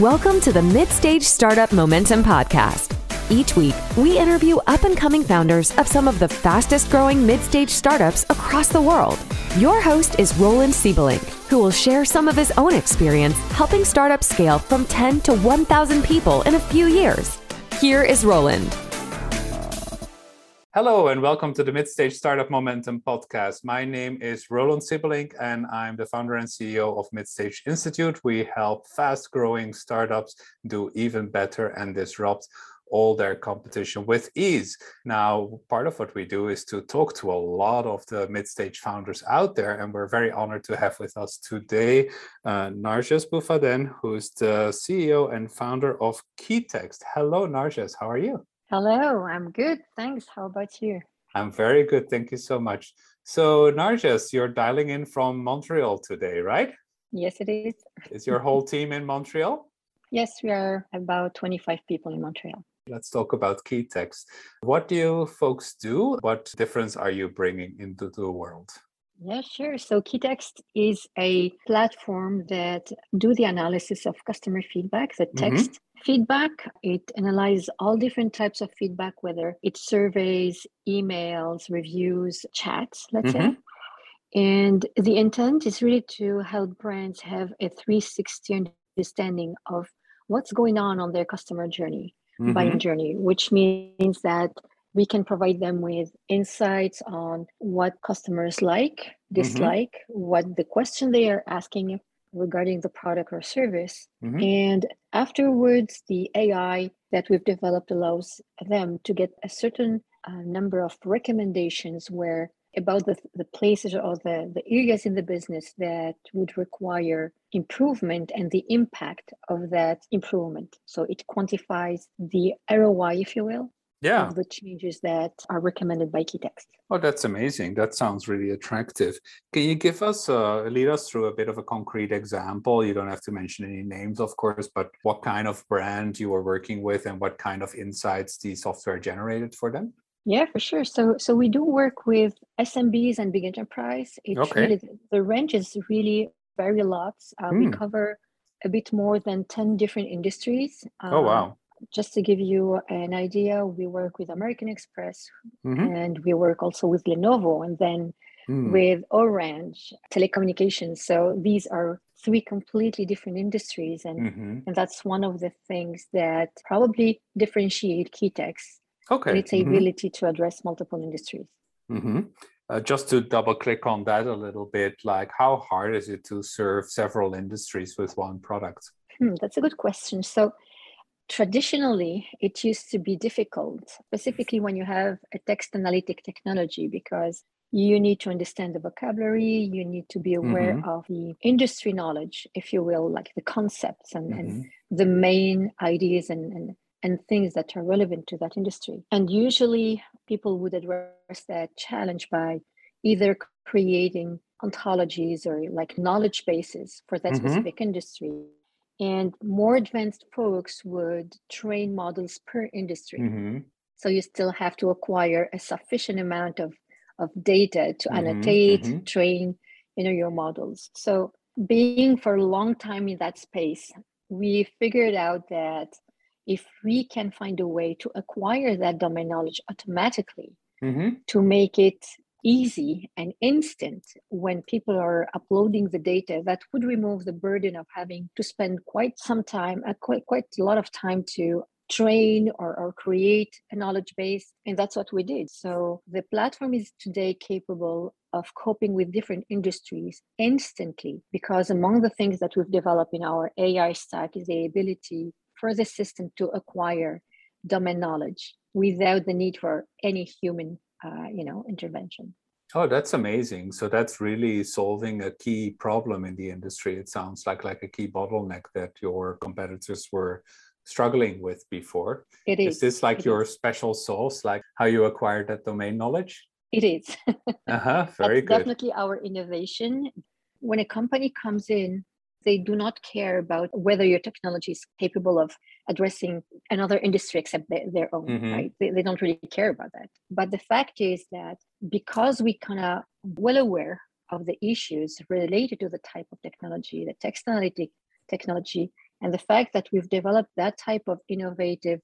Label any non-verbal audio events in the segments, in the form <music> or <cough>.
Welcome to the Midstage Startup Momentum Podcast. Each week, we interview up and coming founders of some of the fastest growing mid stage startups across the world. Your host is Roland Siebelink, who will share some of his own experience helping startups scale from 10 to 1,000 people in a few years. Here is Roland. Hello and welcome to the Midstage Startup Momentum podcast. My name is Roland Siebelink and I'm the founder and CEO of Midstage Institute. We help fast growing startups do even better and disrupt all their competition with ease. Now, part of what we do is to talk to a lot of the mid-stage founders out there, and we're very honored to have with us today uh, Narges Boufaden, who's the CEO and founder of Keytext. Hello, Narges. How are you? Hello, I'm good. Thanks. How about you? I'm very good. Thank you so much. So, Narges, you're dialing in from Montreal today, right? Yes, it is. Is your whole <laughs> team in Montreal? Yes, we are about 25 people in Montreal. Let's talk about key Keytext. What do you folks do? What difference are you bringing into the world? Yeah, sure. So Keytext is a platform that do the analysis of customer feedback, the mm-hmm. text mm-hmm. Feedback. It analyzes all different types of feedback, whether it's surveys, emails, reviews, chats, let's mm-hmm. say. And the intent is really to help brands have a 360 understanding of what's going on on their customer journey, mm-hmm. buying journey, which means that we can provide them with insights on what customers like, mm-hmm. dislike, mm-hmm. what the question they are asking regarding the product or service. Mm-hmm. And afterwards, the AI that we've developed allows them to get a certain uh, number of recommendations where about the, the places or the, the areas in the business that would require improvement and the impact of that improvement. So it quantifies the ROI, if you will, yeah. of the changes that are recommended by Keytext. Oh, that's amazing. That sounds really attractive. Can you give us, uh, lead us through a bit of a concrete example? You don't have to mention any names, of course, but what kind of brand you were working with and what kind of insights the software generated for them? Yeah, for sure. So, so we do work with SMBs and big enterprise. It okay. Really, the range is really very lots. Uh, mm. We hmm. cover a bit more than 10 different industries. oh, wow. Just to give you an idea, we work with American Express mm-hmm. and we work also with Lenovo and then mm. with Orange telecommunications. So these are three completely different industries. And, mm-hmm. and that's one of the things that probably differentiate Keytext. Okay. Its mm-hmm. ability to address multiple industries. Mm-hmm. Uh, just to double click on that a little bit, like how hard is it to serve several industries with one product? Hmm, that's a good question. So traditionally it used to be difficult specifically when you have a text analytic technology because you need to understand the vocabulary you need to be aware mm-hmm. of the industry knowledge if you will like the concepts and, mm-hmm. and the main ideas and, and and things that are relevant to that industry and usually people would address that challenge by either creating ontologies or like knowledge bases for that mm-hmm. specific industry and more advanced folks would train models per industry mm-hmm. so you still have to acquire a sufficient amount of, of data to mm-hmm. annotate mm-hmm. train you know your models so being for a long time in that space we figured out that if we can find a way to acquire that domain knowledge automatically mm-hmm. to make it easy and instant when people are uploading the data that would remove the burden of having to spend quite some time uh, quite, quite a lot of time to train or, or create a knowledge base and that's what we did. So the platform is today capable of coping with different industries instantly because among the things that we've developed in our ai stack is the ability for the system to acquire domain knowledge without the need for any human uh, you know intervention. Oh that's amazing. So that's really solving a key problem in the industry it sounds like like a key bottleneck that your competitors were struggling with before. It is is. this like it your is. special sauce like how you acquired that domain knowledge? It is. <laughs> Uh-huh very that's good. definitely our innovation. When a company comes in they do not care about whether your technology is capable of addressing another industry except their own, mm-hmm. right? They, they don't really care about that. But the fact is that because we kind of well aware of the issues related to the type of technology, the text analytic technology And the fact that we've developed that type of innovative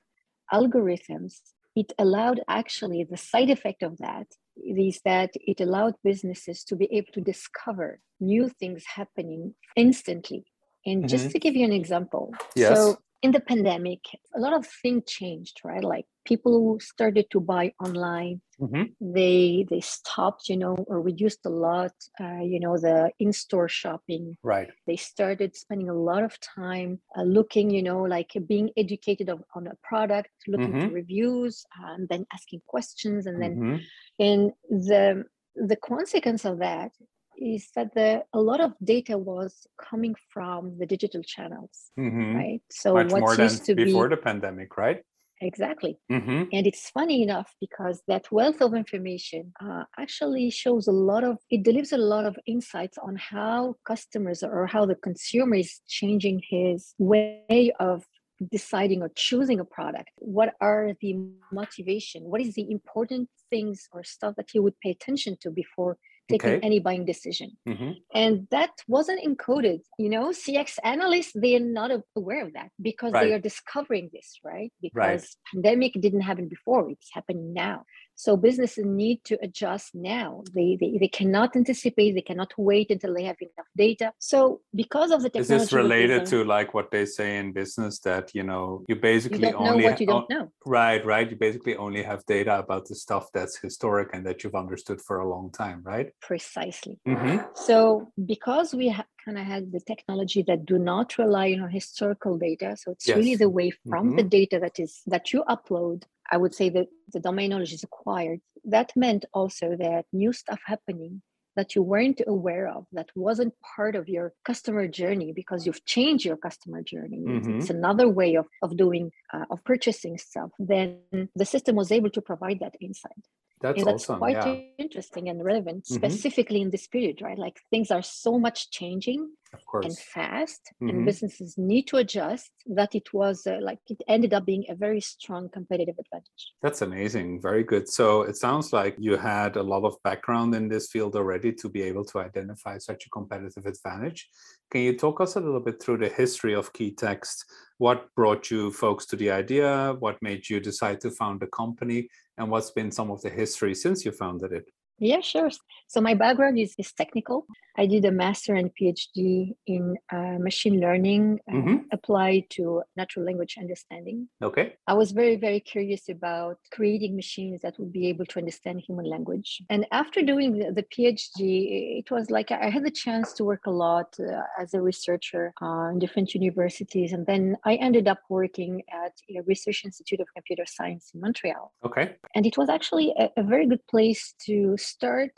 algorithms, it allowed actually the side effect of that is that it allowed businesses to be able to discover new things happening instantly. And mm-hmm. just to give you an example, yes. so in the pandemic, a lot of things changed, right? Like people started to buy online. Mm-hmm. They they stopped, you know, or reduced a lot, uh, you know, the in-store shopping. Right. They started spending a lot of time uh, looking, you know, like being educated of, on a product, looking mm-hmm. to reviews, and then asking questions, and then, mm-hmm. and the the consequence of that is that the a lot of data was coming from the digital channels, mm-hmm. right? So Much what more used than to before be, the pandemic, right? Exactly. Mm-hmm. And it's funny enough because that wealth of information uh, actually shows a lot of, it delivers a lot of insights on how customers or how the consumer is changing his way of deciding or choosing a product what are the motivation what is the important things or stuff that he would pay attention to before taking okay. any buying decision. Mm-hmm. And that wasn't encoded. You know, CX analysts, they're not aware of that because right. they are discovering this, right? Because right. pandemic didn't happen before, it's happening now. So businesses need to adjust now. They, they they cannot anticipate. They cannot wait until they have enough data. So because of the technology, is this related to like what they say in business that you know you basically you only know what you don't know. Right, right. You basically only have data about the stuff that's historic and that you've understood for a long time, right? Precisely. Mm-hmm. So because we ha- kind of had the technology that do not rely on historical data, so it's yes. really the way from mm-hmm. the data that is that you upload I would say that the domain knowledge is acquired. That meant also that new stuff happening that you weren't aware of, that wasn't part of your customer journey because you've changed your customer journey. Mm-hmm. It's another way of, of doing, uh, of purchasing stuff. Then the system was able to provide that insight. That's, and that's awesome. quite yeah. interesting and relevant, mm-hmm. specifically in this period, right? Like things are so much changing and fast, mm-hmm. and businesses need to adjust. That it was uh, like it ended up being a very strong competitive advantage. That's amazing. Very good. So it sounds like you had a lot of background in this field already to be able to identify such a competitive advantage. Can you talk us a little bit through the history of Keytext? What brought you folks to the idea? What made you decide to found the company? And what's been some of the history since you founded it? Yeah, sure. So my background is, is technical. I did a master and PhD in uh, machine learning uh, mm-hmm. applied to natural language understanding. Okay. I was very, very curious about creating machines that would be able to understand human language. And after doing the, the PhD, it was like I had the chance to work a lot uh, as a researcher uh, in different universities. And then I ended up working at a research institute of computer science in Montreal. Okay. And it was actually a, a very good place to start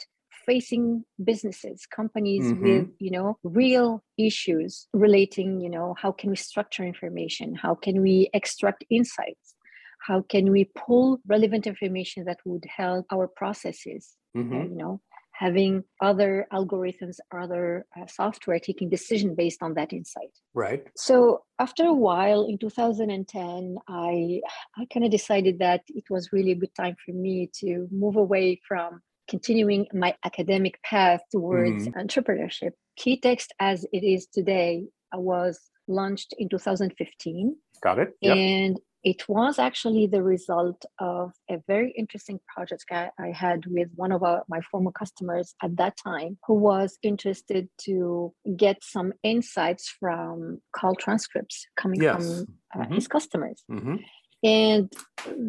facing businesses companies mm-hmm. with you know real issues relating you know how can we structure information? How can we extract insights? How can we pull relevant information that would help our processes? Mm-hmm. uh, you know having other algorithms or other uh, software taking decision based on that insight. Right. So after a while in 2010 i i kind of decided that it was really a good time for me to move away from continuing my academic path towards mm-hmm. entrepreneurship. Keytext, as it is today, was launched in 2015. Got it. Yep. And it was actually the result of a very interesting project I, I had with one of our, my former customers at that time, who was interested to get some insights from call transcripts coming yes. from uh, mm-hmm. his customers. Mm-hmm. And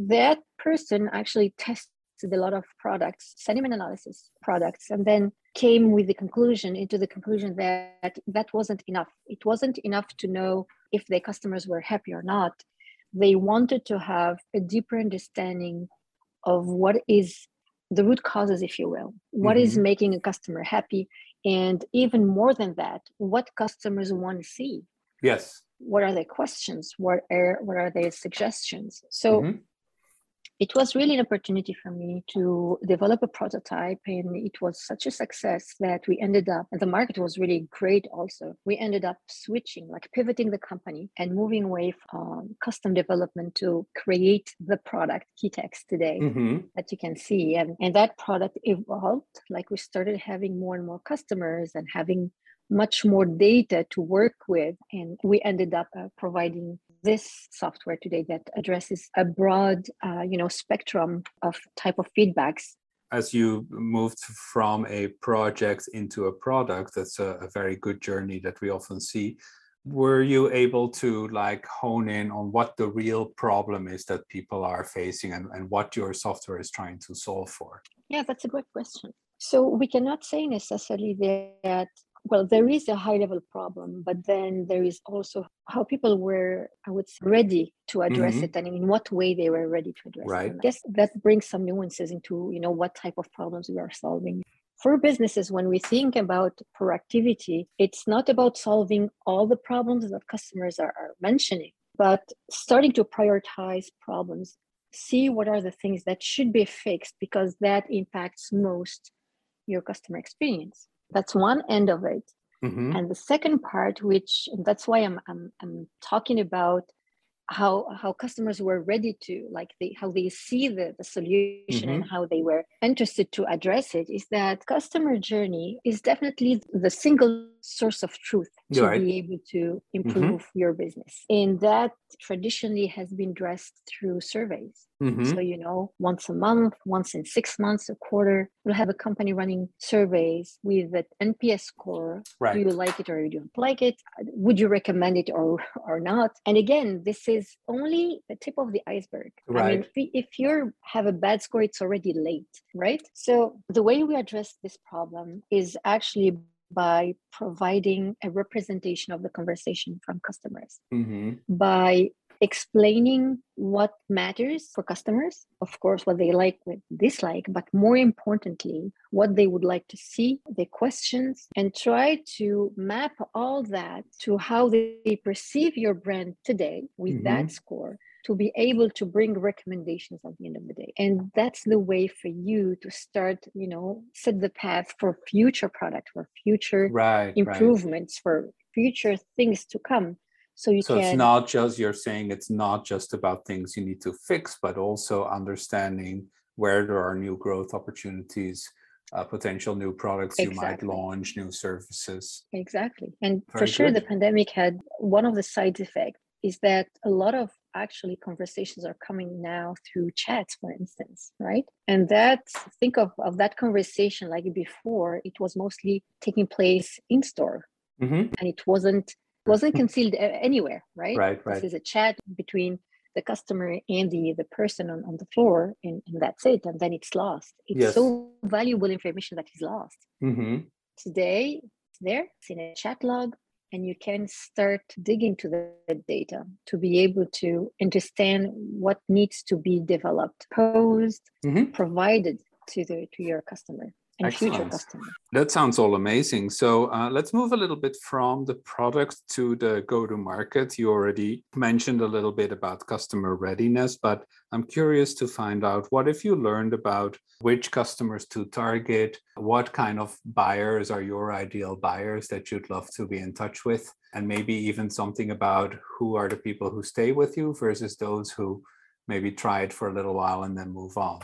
that person actually tested a lot of products, sentiment analysis products, and then came with the conclusion into the conclusion that that wasn't enough. It wasn't enough to know if their customers were happy or not. They wanted to have a deeper understanding of what is the root causes, if you will. What mm-hmm. is making a customer happy? And even more than that, what customers want to see. Yes. What are their questions? What are what are their suggestions? So mm-hmm it was really an opportunity for me to develop a prototype and it was such a success that we ended up and the market was really great also we ended up switching like pivoting the company and moving away from custom development to create the product keytext today mm-hmm. that you can see and, and that product evolved like we started having more and more customers and having much more data to work with. And we ended up uh, providing this software today that addresses a broad, uh, you know, spectrum of type of feedbacks. As you moved from a project into a product, that's a, a very good journey that we often see. Were you able to like hone in on what the real problem is that people are facing and, and what your software is trying to solve for? Yeah that's a great question. So we cannot say necessarily that well there is a high level problem but then there is also how people were i would say ready to address mm-hmm. it and in what way they were ready to address right. it i guess that brings some nuances into you know what type of problems we are solving for businesses, when we think about proactivity, it's not about solving all the problems that customers are, are mentioning, but starting to prioritize problems, see what are the things that should be fixed because that impacts most your customer experience. That's one end of it. Mm-hmm. And the second part, which that's why I'm, I'm, I'm talking about how how customers were ready to like they how they see the, the solution mm-hmm. and how they were interested to address it is that customer journey is definitely the single source of truth to right. be able to mm-hmm. improve mm-hmm. your business and that traditionally has been dressed through surveys mm-hmm. so you know once a month once in six months a quarter we'll have a company running surveys with an nps score right. do you like it or you don't like it would you recommend it or or not and again this is only the tip of the iceberg right. i mean if, if you have a bad score it's already late right so the way we address this problem is actually by providing a representation of the conversation from customers, mm-hmm. by explaining what matters for customers, of course, what they like, what dislike, but more importantly, what they would like to see, the questions, and try to map all that to how they perceive your brand today with mm-hmm. that score to be able to bring recommendations at the end of the day and that's the way for you to start you know set the path for future product for future right, improvements right. for future things to come so you so can it's not just you're saying it's not just about things you need to fix but also understanding where there are new growth opportunities uh, potential new products exactly. you might launch new services exactly and Very for sure good. the pandemic had one of the side effects is that a lot of actually conversations are coming now through chats for instance right and that think of, of that conversation like before it was mostly taking place in store mm-hmm. and it wasn't wasn't <laughs> concealed anywhere right right right this is a chat between the customer and the the person on, on the floor and, and that's it and then it's lost it's yes. so valuable information that is lost mm-hmm. today it's there it's in a chat log and you can start digging to the data to be able to understand what needs to be developed posed mm-hmm. provided to the to your customer and Excellent. future customers. That sounds all amazing. So uh, let's move a little bit from the product to the go to market. You already mentioned a little bit about customer readiness, but I'm curious to find out what if you learned about which customers to target, what kind of buyers are your ideal buyers that you'd love to be in touch with, and maybe even something about who are the people who stay with you versus those who maybe try it for a little while and then move on.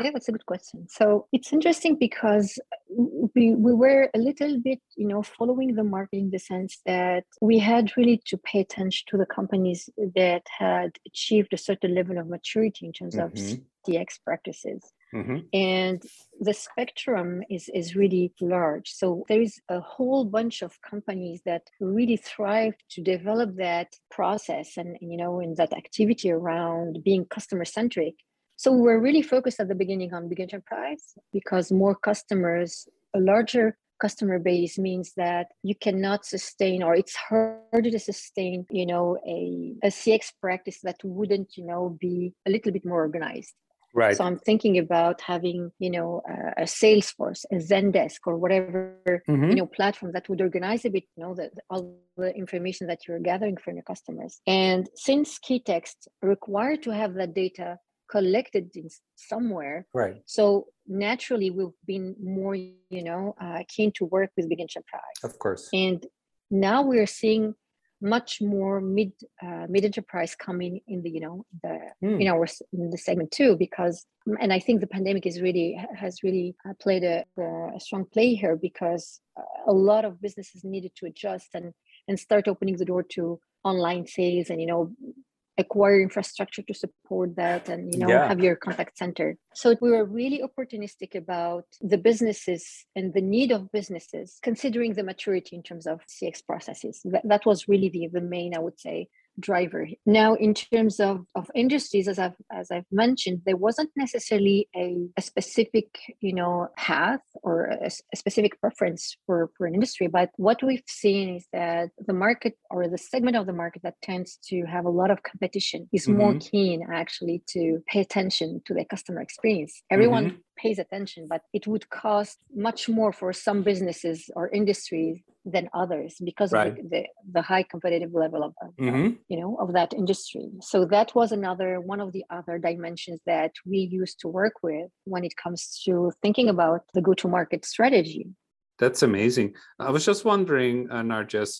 Yeah, that's a good question. So it's interesting because we, we were a little bit, you know, following the market in the sense that we had really to pay attention to the companies that had achieved a certain level of maturity in terms mm-hmm. of CX practices. Mm-hmm. And the spectrum is, is really large. So there is a whole bunch of companies that really thrive to develop that process and, you know, in that activity around being customer centric so we're really focused at the beginning on big enterprise because more customers, a larger customer base means that you cannot sustain or it's harder to sustain, you know, a, a CX practice that wouldn't, you know, be a little bit more organized. Right. So I'm thinking about having, you know, a, a Salesforce, a Zendesk, or whatever, mm-hmm. you know, platform that would organize a bit, you know, the, all the information that you're gathering from your customers. And since key Keytext required to have that data collected in somewhere. Right. So naturally, we've been more, you know, uh, keen to work with big enterprise. Of course. And now we're seeing much more mid uh, mid enterprise coming in the you know the Hmm. in our in the segment too because and I think the pandemic is really has really uh, played a, a strong play here because a lot of businesses needed to adjust and and start opening the door to online sales and you know acquire infrastructure to support that and you know Yeah. have your contact center. So we were really opportunistic about the businesses and the need of businesses considering the maturity in terms of cx processes. That, that was really the, the main i would say driver. Now in terms of, of industries as i've as i've mentioned there wasn't necessarily a, a specific you know path or a specific preference for for an industry but what we've seen is that the market or the segment of the market that tends to have a lot of competition is more mm-hmm. keen actually to pay attention to their customer experience. Everyone mm-hmm. Pays attention but it would cost much more for some businesses or industries than others because of the, the, the high competitive level of, Mhm. you know of that industry so that was another one of the other dimensions that we used to work with when it comes to thinking about the go to market strategy That's amazing. I was just wondering, uh, Narges,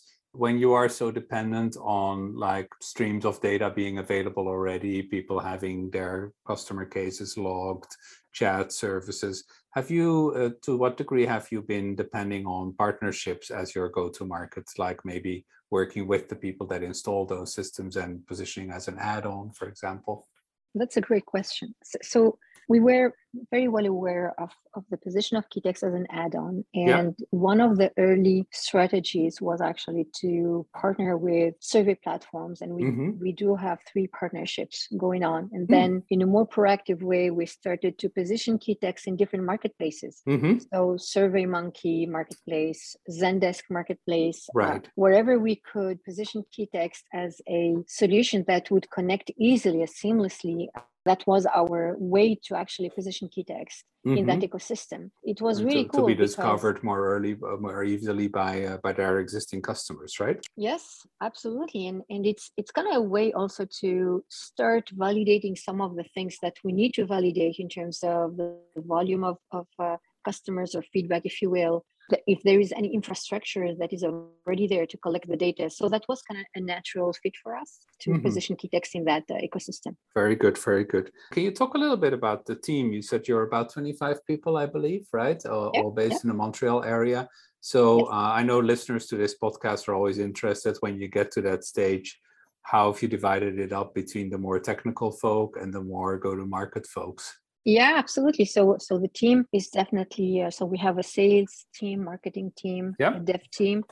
when you are so dependent on like streams of data being available already, people having their customer cases logged, chat services, have you, uh, to what degree have you been depending on partnerships as your go-to markets, like maybe working with the people that install those systems and positioning as an add-on, for example? That's a great question. So, so we were very well aware of, of the position of Keytext as an add-on. Yeah. And one of the early strategies was actually to partner with survey platforms. And we, Mhm. we do have three partnerships going on. And Hmm. then in a more proactive way, we started to position Keytext in different marketplaces. hmm So SurveyMonkey Marketplace, Zendesk Marketplace, uh, Right. wherever we could position Keytext as a solution that would connect easily, seamlessly. That was our way to actually position Keytext in that ecosystem. It was really to, cool. to be because- discovered more early, uh, more easily by uh, by their existing customers, right? Yes, absolutely. And and it's it's kind of a way also to start validating some of the things that we need to validate in terms of the volume of, of uh, customers or feedback, if you will, if there is any infrastructure that is already there to collect the data. So that was kind of a natural fit for us to Mhm. position Keytext in that uh, ecosystem. Very good, very good. Can you talk a little bit about the team? You said you're about 25 people, I believe, right? All, Yeah, all based yeah. in the Montreal area. So Yes. uh, I know listeners to this podcast are always interested when you get to that stage. How have you divided it up between the more technical folk and the more go-to-market folks? Yeah, absolutely. So so the team is definitely uh, so we have a sales team, marketing team, Yeah. dev team.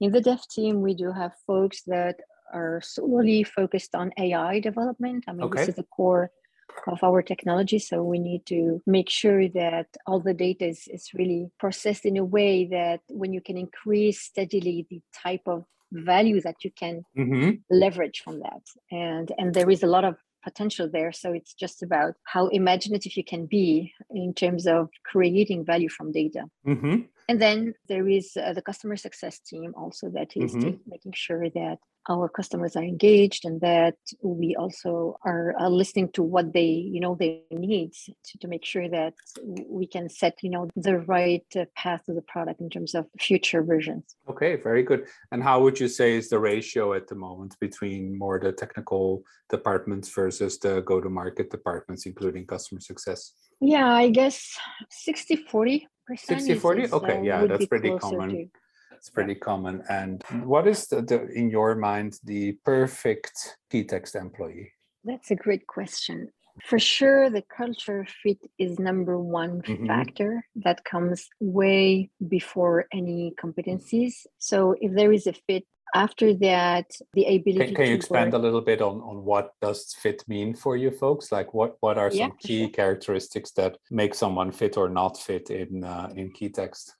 In the dev team, we do have folks that are solely focused on AI development. I mean, Okay. this is the core of our technology. So we need to make sure that all the data is, is really processed in a way that when you can increase steadily the type of value that you can Mm-hmm. leverage from that and and there is a lot of potential there so it's just about how imaginative you can be in terms of creating value from data Mm-hmm. And then there is uh, the customer success team also that is Mhm. ta- making sure that our customers are engaged and that we also are uh, listening to what they you know they need to, to make sure that we can set you know the right uh, path to the product in terms of future versions Okay, very good. And how would you say is the ratio at the moment between more the technical departments versus the go-to-market departments, including customer success? Yeah, I guess 60 40 percent. 60 40? Okay, yeah, that's pretty common. It's pretty common. And what is the, the in your mind the perfect Keytext employee? That's a great question. For sure, the culture fit is number one Mhm. factor that comes way before any competencies. So if there is a fit, after that, the ability Can, can you expand work- a little bit on, on what does fit mean for you folks? Like what, what are some for key sure. characteristics that make someone fit or not fit in uh, in Keytext?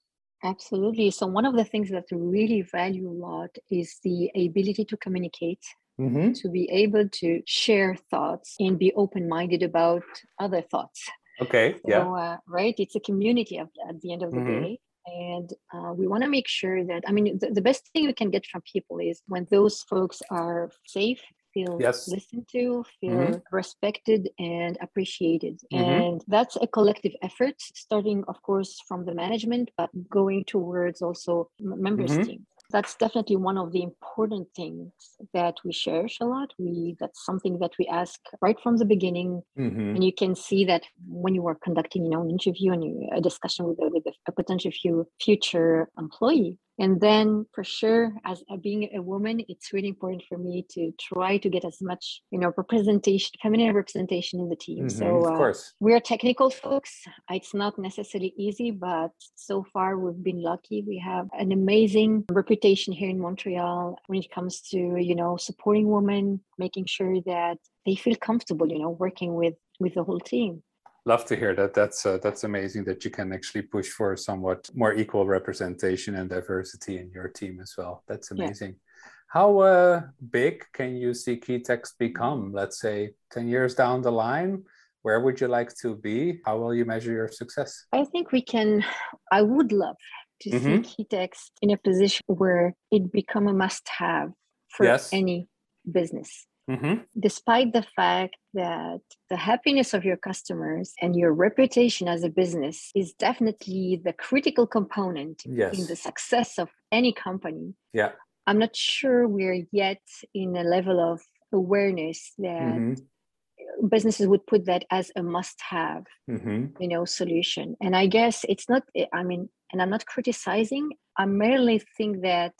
Absolutely. So one of the things that we really value a lot is the ability to communicate Mm-hmm. to be able to share thoughts and be open-minded about other thoughts Okay, so yeah. uh, right it's a community of, at the end of the Mhm. day and uh, we want to make sure that i mean the, the best thing we can get from people is when those folks are safe feel Yes. listened to feel Mhm. respected and appreciated Mhm. and that's a collective effort starting of course from the management but going towards also members Mhm. team that's definitely one of the important things that we cherish a lot we that's something that we ask right from the beginning mm-hmm. and you can see that when you are conducting you know an interview and you, a discussion with a, with a potential future employee and then for sure as a, being a woman it's really important for me to try to get as much you know representation feminine representation in the team. Mm-hmm, so uh, of course we're technical folks. It's not necessarily easy but so far we've been lucky. We have an amazing reputation here in montreal when it comes to you know supporting women making sure that they feel comfortable you know working with with the whole team love to hear that that's uh, that's amazing that you can actually push for somewhat more equal representation and diversity in your team as well that's amazing yeah. how uh, big can you see keytext become let's say 10 years down the line where would you like to be how will you measure your success i think we can i would love to mm-hmm. see keytext in a position where it become a must have for yes. any business Mm-hmm. Despite the fact that the happiness of your customers and your reputation as a business is definitely the critical component yes. in the success of any company. Yeah. I'm not sure we're yet in a level of awareness that mm-hmm. businesses would put that as a must have, mm-hmm. you know, solution. And I guess it's not, I mean, and I'm not criticizing, I merely think that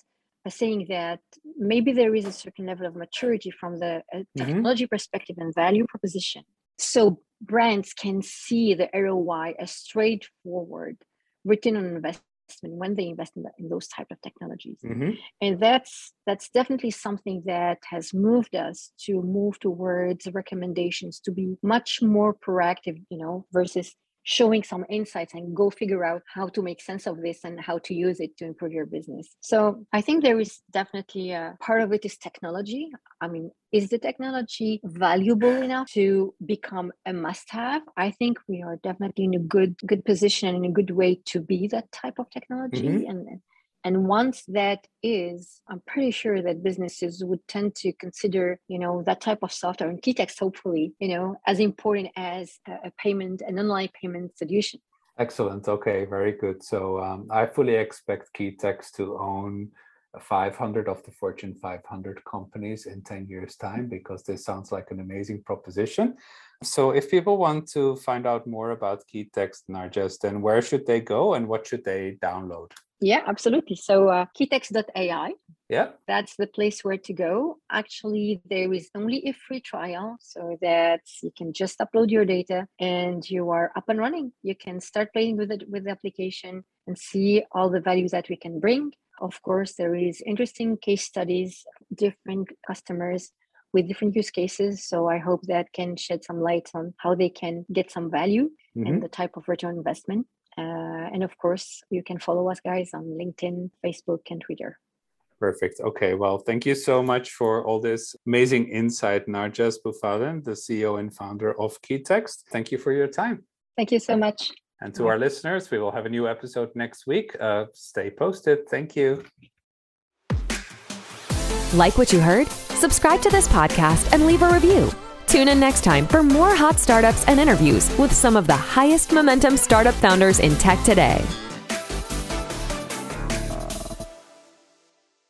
saying that maybe there is a certain level of maturity from the uh, mm-hmm. technology mm-hmm. perspective and value proposition. So brands can see the ROI as straightforward return on investment when they invest in, the, in those type of technologies mm-hmm. and that's that's definitely something that has moved us to move towards recommendations to be much more proactive you know versus showing some insights and go figure out how to make sense of this and how to use it to improve your business. So I think there is definitely a part of it is technology. I mean, is the technology valuable enough to become a must have? I think we are definitely in a good good position and in a good way to be that type of technology mm-hmm. and and once that is, I'm pretty sure that businesses would tend to consider, you know, that type of software and Keytext, hopefully, you know, as important as a payment, an online payment solution. Excellent. Okay, very good. So um, I fully expect Keytext to own 500 of the Fortune 500 companies in 10 years' time because this sounds like an amazing proposition. So, if people want to find out more about Keytext Narges, then where should they go and what should they download? Yeah, absolutely. So uh, keytext.ai. Yeah. That's the place where to go. Actually, there is only a free trial so that you can just upload your data and you are up and running. You can start playing with it with the application and see all the values that we can bring. Of course, there is interesting case studies, different customers with different use cases. So I hope that can shed some light on how they can get some value mm-hmm. and the type of return investment. Uh, and of course, you can follow us guys on LinkedIn, Facebook, and Twitter. Perfect. Okay. Well, thank you so much for all this amazing insight, Narges Boufaden, the CEO and founder of Keytext. Thank you for your time. Thank you so much. And to our listeners, we will have a new episode next week. Uh, stay posted. Thank you. Like what you heard? Subscribe to this podcast and leave a review. Tune in next time for more hot startups and interviews with some of the highest momentum startup founders in tech today.